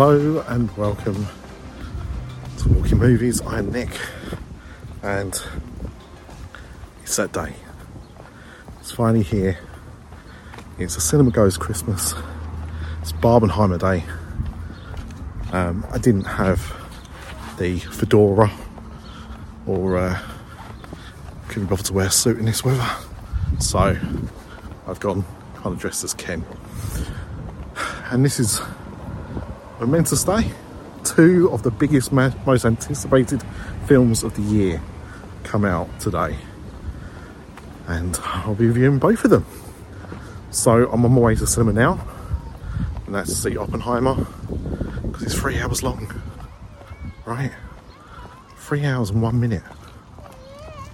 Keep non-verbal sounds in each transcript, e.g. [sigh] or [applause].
Hello and welcome to Walking Movies. I'm Nick, and it's that day. It's finally here. It's a cinema goes Christmas. It's Barbenheimer Day. Um, I didn't have the fedora or uh, couldn't be bothered to wear a suit in this weather, so I've gone kind of dressed as Ken. And this is Momentous stay. Two of the biggest, most anticipated films of the year come out today, and I'll be reviewing both of them. So I'm on my way to cinema now, and that's to see Oppenheimer because it's three hours long. Right? Three hours and one minute.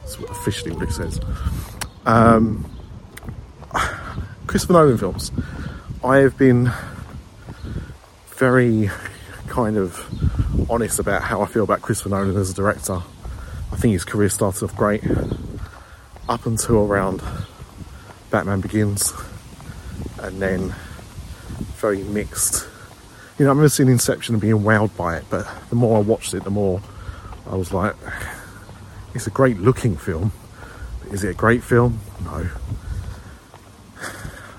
That's officially what it says. Um, [sighs] Christopher Nolan films. I have been very kind of honest about how I feel about Christopher Nolan as a director. I think his career started off great up until around Batman Begins, and then very mixed. You know, I remember seeing Inception and being wowed by it, but the more I watched it, the more I was like, it's a great looking film. Is it a great film? No.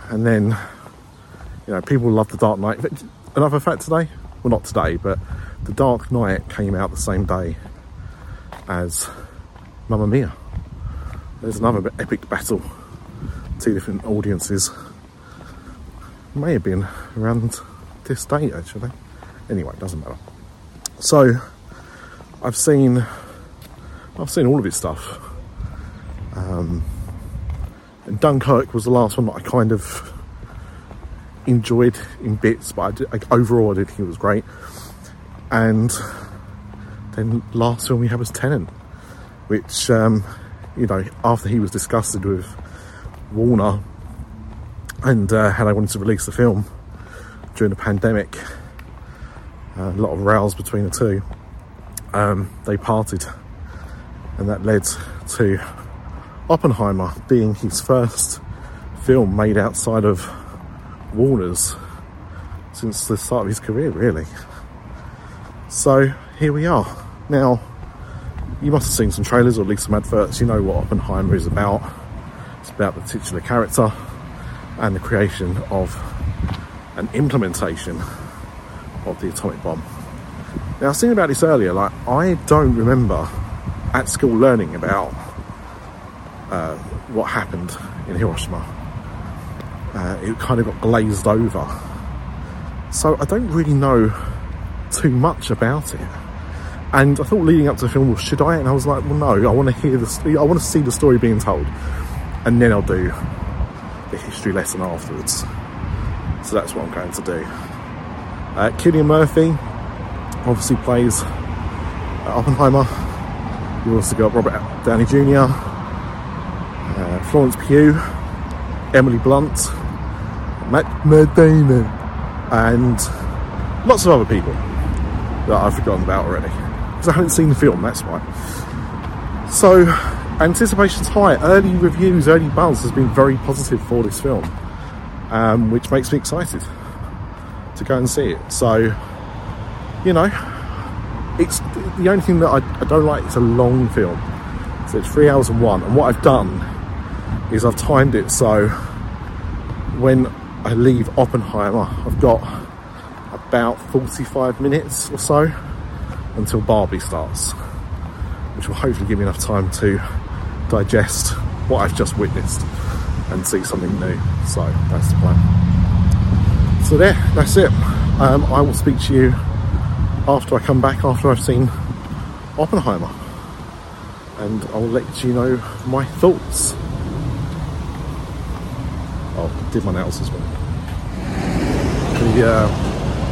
And then, you know, people love The Dark Knight. Another fact today, well, not today, but The Dark Knight came out the same day as Mamma Mia. There's another epic battle, two different audiences. May have been around this date actually. Anyway, it doesn't matter. So, I've seen, I've seen all of his stuff. Um, and Dunkirk was the last one that I kind of enjoyed in bits, but I did, like, overall I did think it was great. And then last film we had was Tenet, which um, you know after he was disgusted with Warner and uh, how they wanted to release the film during the pandemic, uh, a lot of rows between the two. Um, they parted, and that led to Oppenheimer being his first film made outside of Warner's since the start of his career, really. So here we are. Now, you must have seen some trailers or at least some adverts. You know what Oppenheimer is about. It's about the titular character and the creation of an implementation of the atomic bomb. Now, I was thinking about this earlier. Like, I don't remember at school learning about uh, what happened in Hiroshima. Uh, it kind of got glazed over. So I don't really know too much about it. And I thought leading up to the film, well, should I? And I was like, well, no. I want to hear the. I want to see the story being told, and then I'll do the history lesson afterwards. So that's what I'm going to do. Uh, Cillian Murphy obviously plays uh, Oppenheimer. You also got Robert Downey Jr., uh, Florence Pugh, Emily Blunt, Matt, Matt Damon, and lots of other people that I've forgotten about already because I haven't seen the film. That's why. So anticipation's high. Early reviews, early buzz has been very positive for this film, um, which makes me excited to go and see it. So, you know, it's the only thing that I, I don't like. It's a long film, so it's three hours and one. And what I've done is I've timed it so when I leave Oppenheimer, I've got about 45 minutes or so until Barbie starts, which will hopefully give me enough time to digest what I've just witnessed and see something new. So that's the plan. So there, that's it. Um, I will speak to you after I come back after I've seen Oppenheimer, and I'll let you know my thoughts. My nails as well. The uh,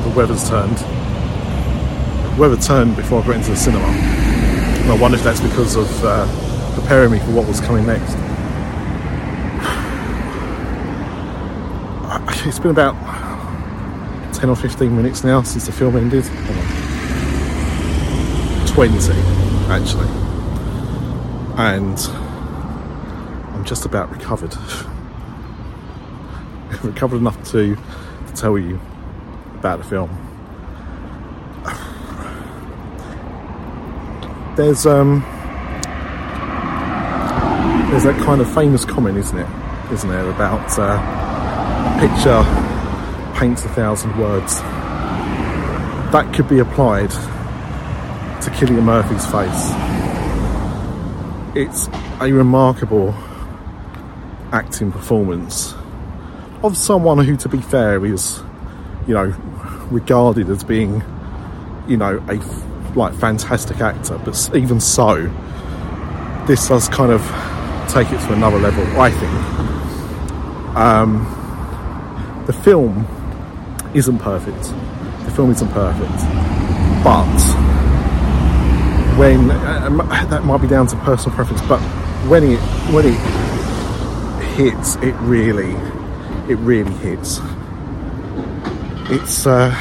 the weather's turned. The weather turned before I got into the cinema. And I wonder if that's because of uh, preparing me for what was coming next. [sighs] It's been about 10 or 15 minutes now since the film ended. Hold on. 20, actually. And I'm just about recovered. [laughs] [laughs] recovered enough to, to tell you about the film. There's um, there's that kind of famous comment, isn't it? Isn't there about uh, picture paints a thousand words? That could be applied to Cillian Murphy's face. It's a remarkable acting performance of someone who, to be fair, is, you know, regarded as being, you know, a like fantastic actor. But even so, this does kind of take it to another level. I think. Um, the film isn't perfect. The film isn't perfect, but when uh, that might be down to personal preference, but when it when it hits, it really it really hits. It's uh,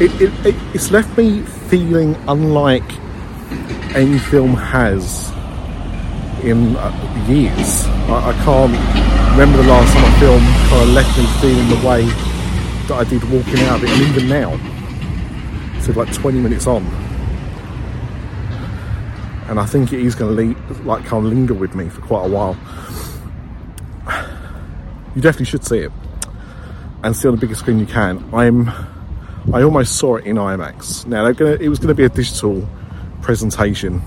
it, it, it, it's left me feeling unlike any film has in uh, years. I, I, can't remember the last time a film kind of left me feeling the way that I did walking out of it, and even now, so like 20 minutes on, and I think it is going to like kind of linger with me for quite a while. You definitely should see it and see on the biggest screen you can. I'm I almost saw it in IMAX. Now gonna, it was going to be a digital presentation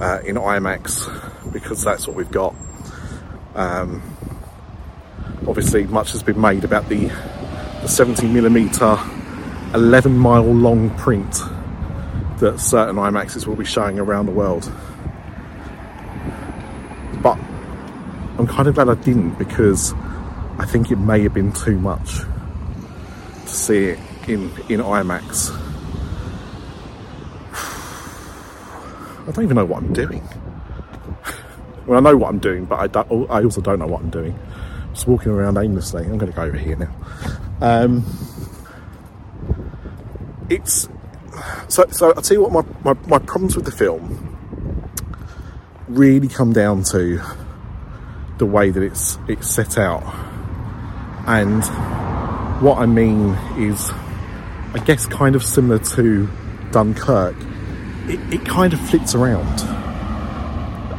uh, in IMAX because that's what we've got. Um, obviously, much has been made about the, the 70 millimeter, 11 mile long print that certain IMAXs will be showing around the world. But I'm kind of glad I didn't because I think it may have been too much to see it in in IMAX. [sighs] I don't even know what I'm doing. [laughs] well, I know what I'm doing, but I, don't, I also don't know what I'm doing. Just walking around aimlessly. I'm going to go over here now. Um, it's so. So I'll tell you what. My, my my problems with the film really come down to the way that it's it's set out, and what I mean is I guess kind of similar to Dunkirk, it, it kind of flips around.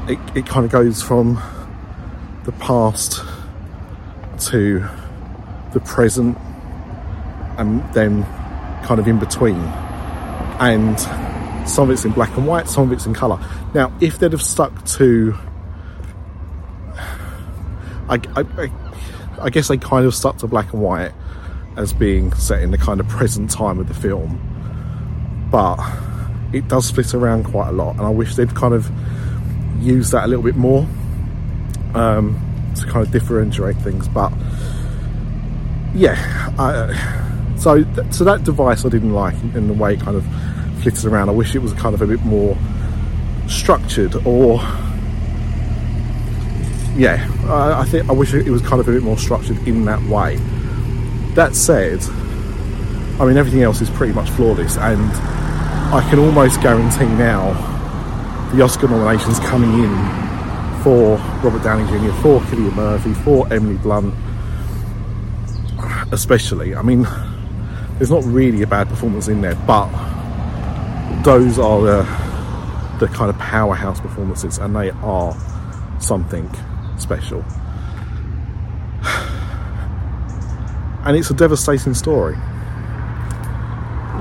It, it kind of goes from the past to the present and then kind of in between. And some of it's in black and white, some of it's in colour. Now, if they'd have stuck to, I, I, I guess they kind of stuck to black and white as being set in the kind of present time of the film, but it does split around quite a lot, and I wish they'd kind of use that a little bit more um, to kind of differentiate things. But yeah, I, so th- so that device I didn't like in, in the way it kind of flitted around. I wish it was kind of a bit more structured or yeah, I, I, think I wish it was kind of a bit more structured in that way. That said, I mean, everything else is pretty much flawless, and I can almost guarantee now the Oscar nominations coming in for Robert Downey Jr., for Cillian Murphy, for Emily Blunt, especially. I mean, there's not really a bad performance in there, but those are the, the kind of powerhouse performances, and they are something special. and it's a devastating story.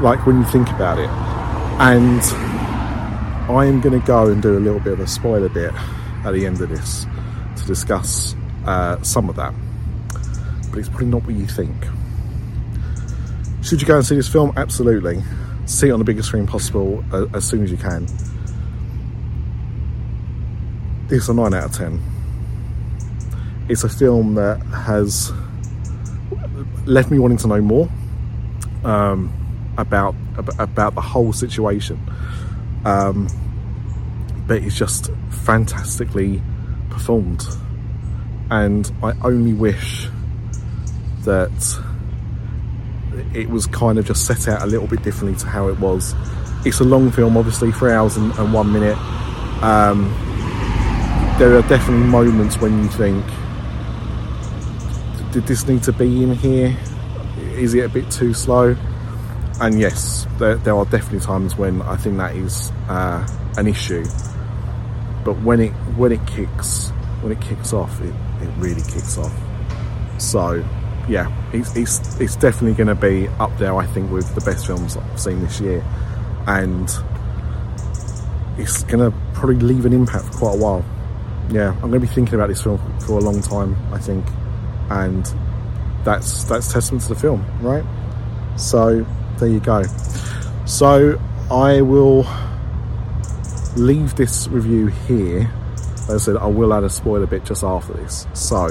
Like when you think about it, and I am going to go and do a little bit of a spoiler bit at the end of this to discuss uh, some of that, but it's probably not what you think. Should you go and see this film? Absolutely. See it on the biggest screen possible uh, as soon as you can. It's a 9 out of 10. It's a film that has left me wanting to know more um, about about the whole situation. Um, but it's just fantastically performed, and I only wish that it was kind of just set out a little bit differently to how it was. It's a long film, obviously, three hours and, and one minute. Um, there are definitely moments when you think did this need to be in here? Is it a bit too slow? and yes, there, there, are definitely times when I think that is uh, an issue. But when it when it kicks when it kicks off, it, it really kicks off. So yeah, it's it's, it's definitely going to be up there. I think with the best films I've seen this year, and it's going to probably leave an impact for quite a while. Yeah, I'm going to be thinking about this film for a long time. I think, and that's that's testament to the film, right? So there you go. So I will leave this review here. As I said, I will add a spoiler bit just after this. So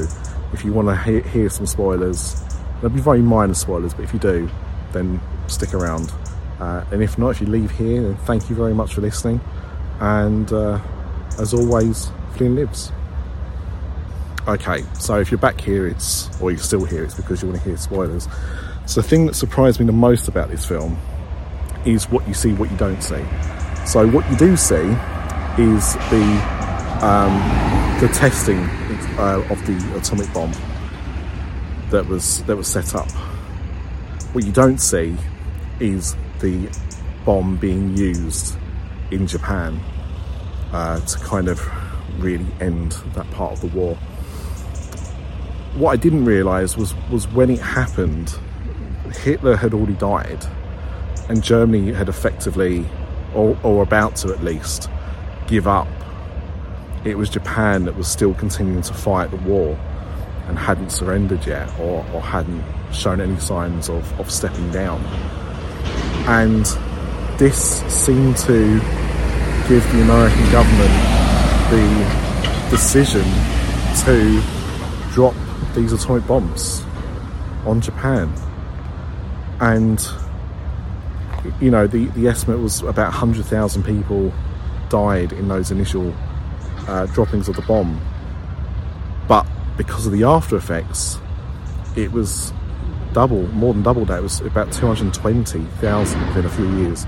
if you want to hear, hear some spoilers, there'll be very minor spoilers, but if you do, then stick around. Uh, and if not, if you leave here, then thank you very much for listening. And uh, as always, Flynn lives. Okay, so if you're back here, it's or you're still here, it's because you want to hear spoilers. So the thing that surprised me the most about this film is what you see, what you don't see. So what you do see is the um, the testing uh, of the atomic bomb that was that was set up. What you don't see is the bomb being used in Japan uh, to kind of really end that part of the war. What I didn't realise was was when it happened, Hitler had already died, and Germany had effectively, or, or about to at least, give up. It was Japan that was still continuing to fight the war and hadn't surrendered yet or, or hadn't shown any signs of, of stepping down. And this seemed to give the American government the decision to drop these atomic bombs on Japan. And you know the the estimate was about 100,000 people died in those initial uh, droppings of the bomb. But because of the after effects it was double more than double that. It was about 220,000 within a few years.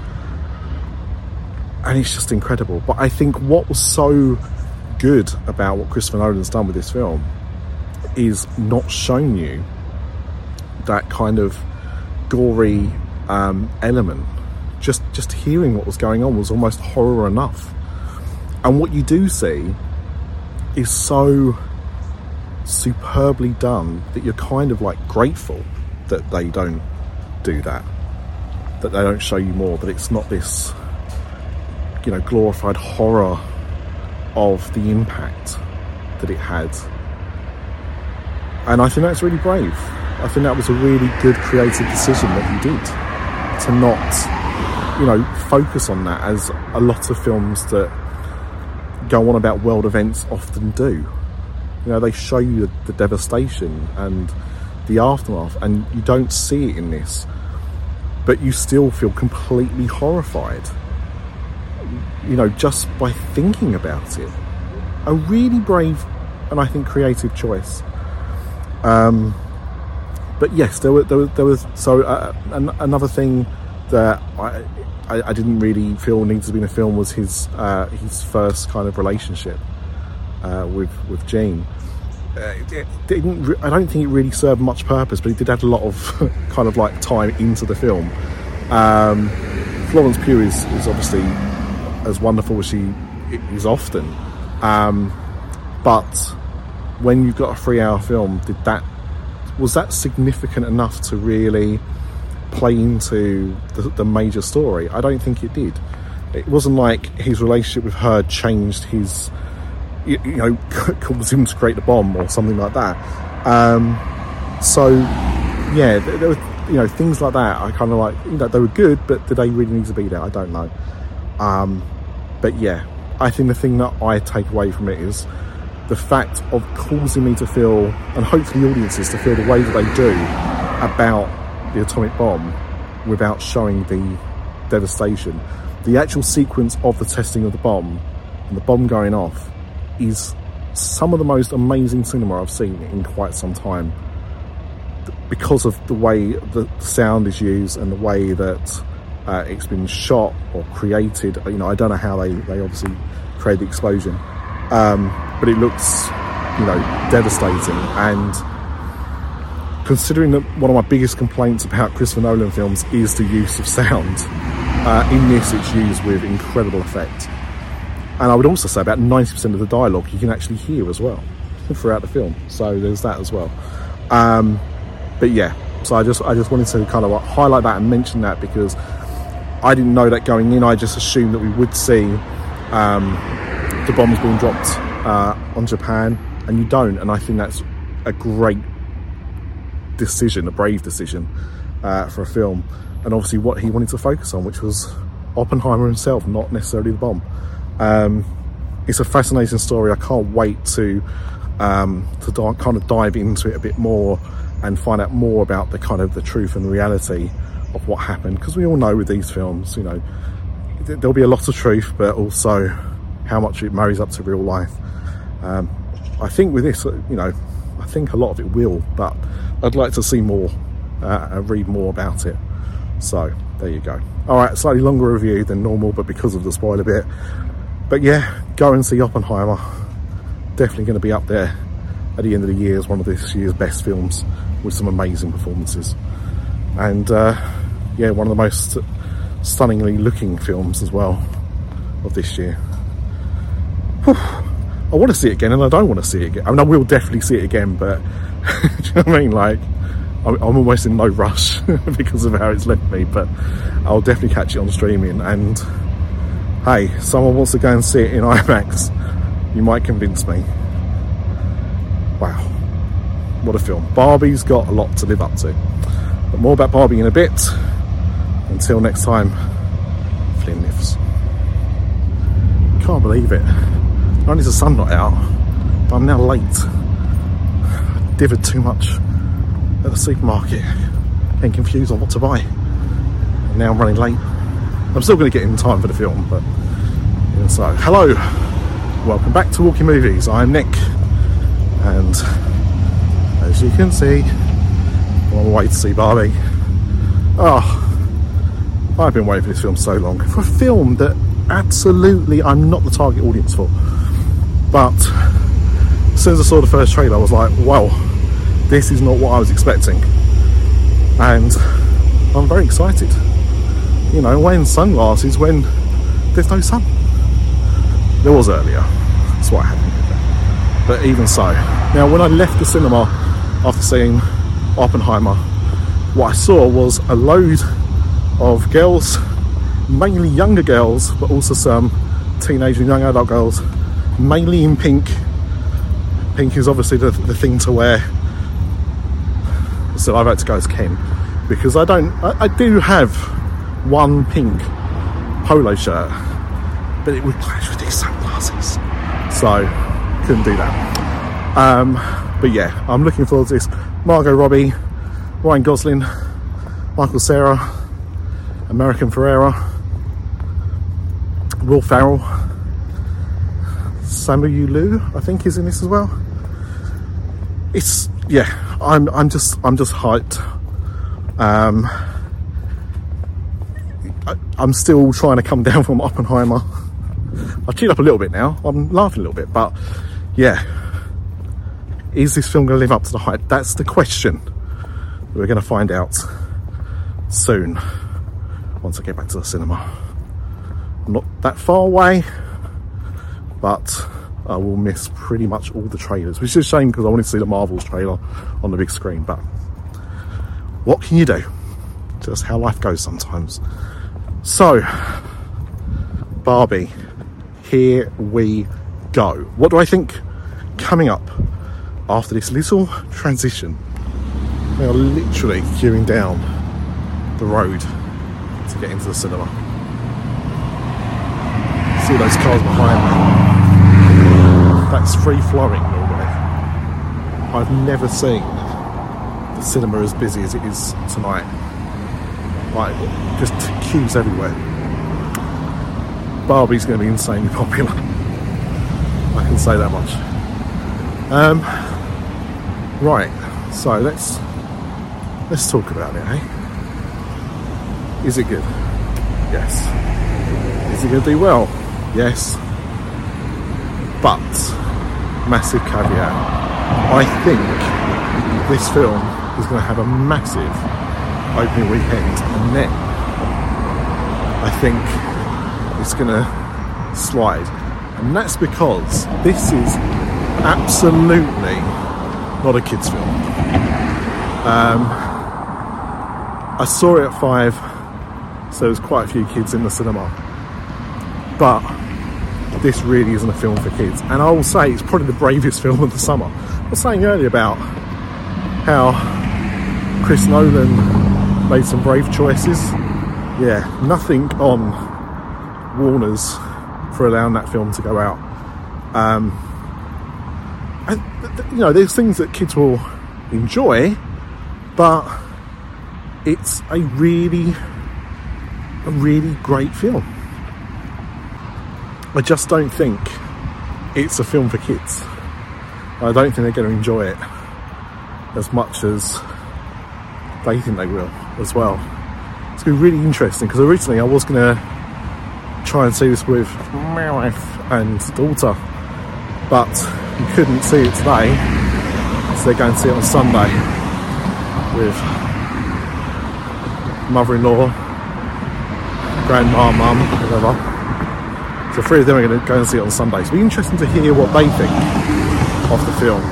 And it's just incredible. But I think what was so good about what Christopher Nolan's done with this film is not showing you that kind of gory um, element. Just just hearing what was going on was almost horror enough. And what you do see is so superbly done that you're kind of like grateful that they don't do that. That they don't show you more, that it's not this you know glorified horror of the impact that it had. And I think that's really brave. I think that was a really good creative decision that he did to not, you know, focus on that as a lot of films that go on about world events often do. You know, they show you the, devastation and the aftermath, and you don't see it in this, but you still feel completely horrified. You know, just by thinking about it. A really brave and I think creative choice. Um, but yes, there, were, there, was, there was so uh, an, another thing that I, I, I, didn't really feel needed to be in the film was his uh, his first kind of relationship uh, with with Jean. Uh, it, didn't. I don't think it really served much purpose, but it did add a lot of [laughs] kind of like time into the film. Um, Florence Pugh is, is obviously as wonderful as she is often, um, but when you've got a three-hour film, did that was that significant enough to really play into the, the, major story? I don't think it did. It wasn't like his relationship with her changed his, you, you know, [laughs] caused him to create the bomb or something like that. Um, so, yeah, there, there were, you know, things like that. I kind of like, you know, they were good, but did they really need to be there? I don't know. Um, but yeah, I think the thing that I take away from it is the fact of causing me to feel, and hopefully audiences to feel the way that they do about the atomic bomb without showing the devastation. The actual sequence of the testing of the bomb and the bomb going off is some of the most amazing cinema I've seen in quite some time because of the way the sound is used and the way that uh, it's been shot or created. You know, I don't know how they, they obviously create the explosion, um, but it looks, you know, devastating. And considering that one of my biggest complaints about Christopher Nolan films is the use of sound, uh, in this it's used with incredible effect. And I would also say about 90% of the dialogue you can actually hear as well throughout the film. So there's that as well. Um, but yeah, so I just I just wanted to kind of highlight that and mention that because I didn't know that going in. I just assumed that we would see um, the bombs being dropped uh, on Japan, and you don't. And I think that's a great decision, a brave decision uh, for a film. And obviously, what he wanted to focus on, which was Oppenheimer himself, not necessarily the bomb. Um, it's a fascinating story. I can't wait to um, to di- kind of dive into it a bit more and find out more about the kind of the truth and reality of what happened. Because we all know with these films, you know, th- there'll be a lot of truth, but also how much it marries up to real life. Um, I think with this, you know, I think a lot of it will, but I'd like to see more uh, and read more about it. So there you go. All right, slightly longer review than normal, but because of the spoiler bit. But yeah, go and see Oppenheimer. Definitely going to be up there at the end of the year as one of this year's best films with some amazing performances. And uh, yeah, one of the most stunningly looking films as well of this year. I want to see it again and I don't want to see it again. I mean, I will definitely see it again, but [laughs] do you know what I mean? Like, I'm, almost in no rush [laughs] because of how it's left me, but I'll definitely catch it on streaming. And hey, someone wants to go and see it in [laughs] IMAX, you might convince me. Wow, what a film. Barbie's got a lot to live up to. But more about Barbie in a bit. Until next time, Flynn lifts. Can't believe it. Not only is the sun not out, but I'm now late. I too much at the supermarket, getting confused on what to buy. And now I'm running late. I'm still going to get in time for the film, but yeah, so hello, welcome back to Walking Movies. I'm Nick, and as you can see, I'm on way to see Barbie. Oh, I've been waiting for this film so long. For a film that absolutely I'm not the target audience for. But as soon as I saw the first trailer, I was like, wow, this is not what I was expecting. And I'm very excited. You know, wearing sunglasses when there's no sun. There was earlier. That's what happened. But even so. Now, when I left the cinema after seeing Oppenheimer, what I saw was a load of girls, mainly younger girls, but also some teenage and young adult girls, mainly in pink. Pink is obviously the, the thing to wear. So I've had to go as Ken because I don't, I, I do have one pink polo shirt, but it would clash with these sunglasses. So couldn't do that. Um, but yeah, I'm looking forward to this. Margot Robbie, Ryan Gosling, Michael Cera, America Ferrera, Will Ferrell, Simu Liu, I think is in this as well. It's yeah, I'm I'm just I'm just hyped. Um, I, I'm still trying to come [laughs] down from Oppenheimer. I've cheered up a little bit now. I'm laughing a little bit, but yeah, is this film going to live up to the hype? That's the question. We're going to find out soon once I get back to the cinema. I'm not that far away, but I will miss pretty much all the trailers, which is a shame because I wanted to see the Marvels trailer on the big screen. But what can you do? Just how life goes sometimes. So, Barbie, here we go. What do I think coming up after this little transition? We are literally queuing down the road to get into the cinema. See those cars behind me? That's free flowing normally. I've never seen the cinema as busy as it is tonight. Like, just queues everywhere. Barbie's going to be insanely [laughs] popular. I can say that much. Um, right, so let's let's talk about it, eh? Is it good? Yes. Is it going to do well? Yes. But, massive caveat, I think this film is going to have a massive opening weekend, and then I think it's going to slide. And that's because this is absolutely not a kids' film. Um, I saw it at five, so there's quite a few kids in the cinema. But this really isn't a film for kids. And I will say it's probably the bravest [laughs] film of the summer. I was saying earlier about how Chris Nolan made some brave choices. Yeah, nothing on Warner's for allowing that film to go out. Um, and, you know, there's things that kids will enjoy, but it's a really, a really great film. I just don't think it's a film for kids. I don't think they're going to enjoy it as much as they think they will as well. It's going to be really interesting because originally I was going to try and see this with my wife and daughter, but you couldn't see it today, so they're going to see it on Sunday with mother-in-law, grandma, mum, whatever. So three of them are going to go and see it on Sunday. So it'll be interesting to hear what they think of the film.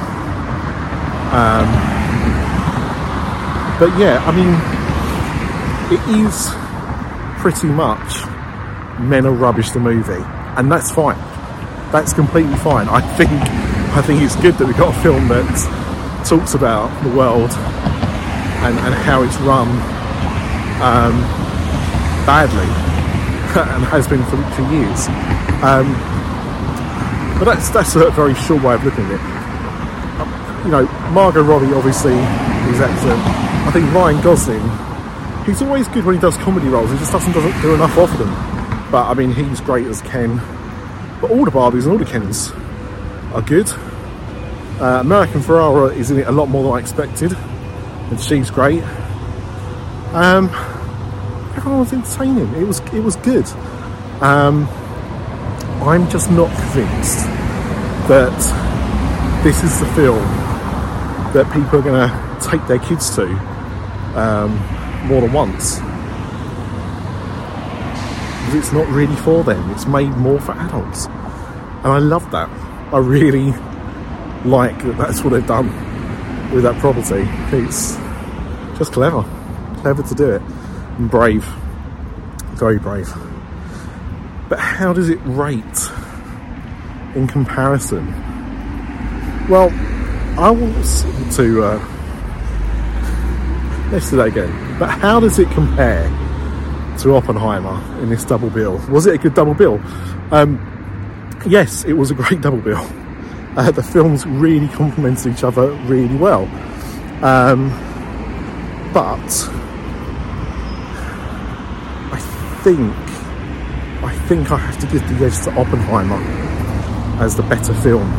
Um, but yeah, I mean, it is pretty much men are rubbish the movie, and that's fine. That's completely fine. I think I think it's good that we got a film that talks about the world and, and how it's run um, badly and [laughs] has been for, for years. Um, but that's that's a very short way of looking at it. You know, Margot Robbie obviously is excellent. I think Ryan Gosling, he's always good when he does comedy roles. He just doesn't doesn't do enough of them. But I mean, he's great as Ken. But all the Barbies and all the Kens are good. Uh, America Ferrera is in it a lot more than I expected, and she's great. Um, everyone was entertaining. It was it was good. Um, I'm just not convinced that this is the film that people are going to take their kids to um, more than once. Because it's not really for them. It's made more for adults, and I love that. I really like that. That's what they've done with that property. It's just clever, clever to do it brave, very brave. But how does it rate in comparison? Well, I want to uh, let's do that again. But how does it compare to Oppenheimer in this double bill? Was it a good double bill? Um, yes, it was a great [laughs] double bill. Uh, the films really complemented each other really well. Um, but think I think I have to give the edge to Oppenheimer as the better film.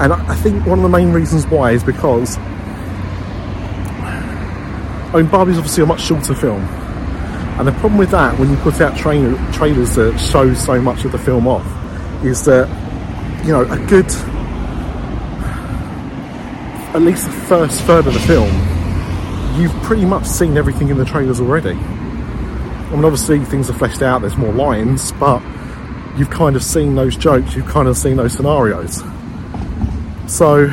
And I think one of the main reasons why is because I mean Barbie's obviously a much shorter film. And the problem with that when you put out tra- trailers that show so much of the film off is that you know a good at least the first third of the film you've pretty much seen everything in the trailers already. I mean, obviously things are fleshed out, there's more lines, but you've kind of seen those jokes, you've kind of seen those scenarios. So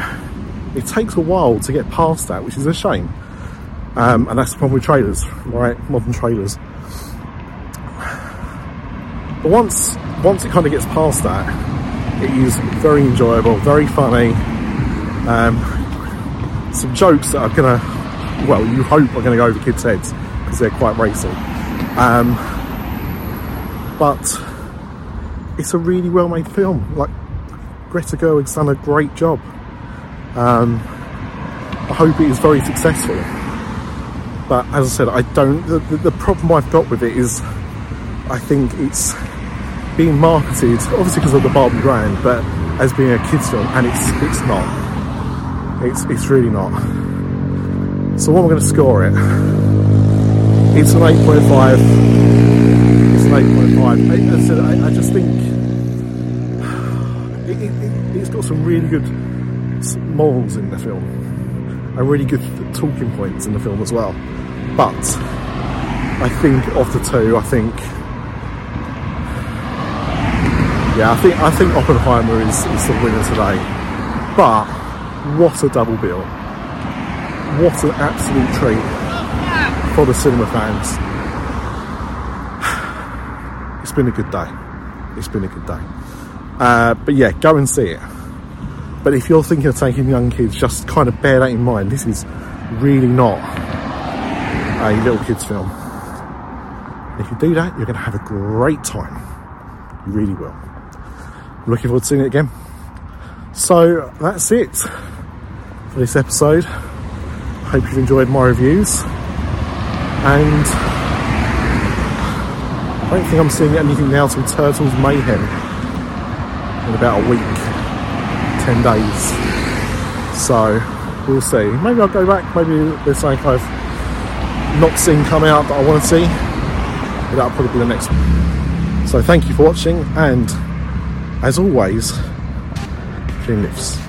it takes a while to get past that, which is a shame. Um, and that's the problem with trailers, right? Modern trailers. But once once it kind of gets past that, it is very enjoyable, very funny. Um, some jokes that are gonna well, you hope are going to go over kids' heads because they're quite racy. Um, but it's a really well made film. Like, Greta Gerwig's done a great job. Um, I hope it is very successful. But as I said, I don't. The, the problem I've got with it is I think it's being marketed, obviously because of the Barbie brand, but as being a kids' film, and it's it's not. It's it's really not. So what am I going to score it? It's an 8.5. It's an 8.5. I, said, I, I just think [sighs] it, it, it's got some really good morals in the film. and really good talking points in the film as well. But I think of the two, I think yeah, I think I think Oppenheimer is, is the winner today. But what a double bill! What an absolute treat for the cinema fans. [sighs] It's been a good day. It's been a good day. Uh, but yeah, go and see it. But if you're thinking of taking young kids, just kind of bear that in mind. This is really not a little kids film. If you do that, you're going to have a great time. You really will. I'm looking forward to seeing it again. So that's it for this episode. Hope you've enjoyed my reviews. And I don't think I'm seeing anything else with Turtles Mayhem in about a week, 10 days. So we'll see. Maybe I'll go back, maybe there's something I've not seen come out that I want to see. But that'll probably be the next one. So thank you for watching and as always, clean lifts.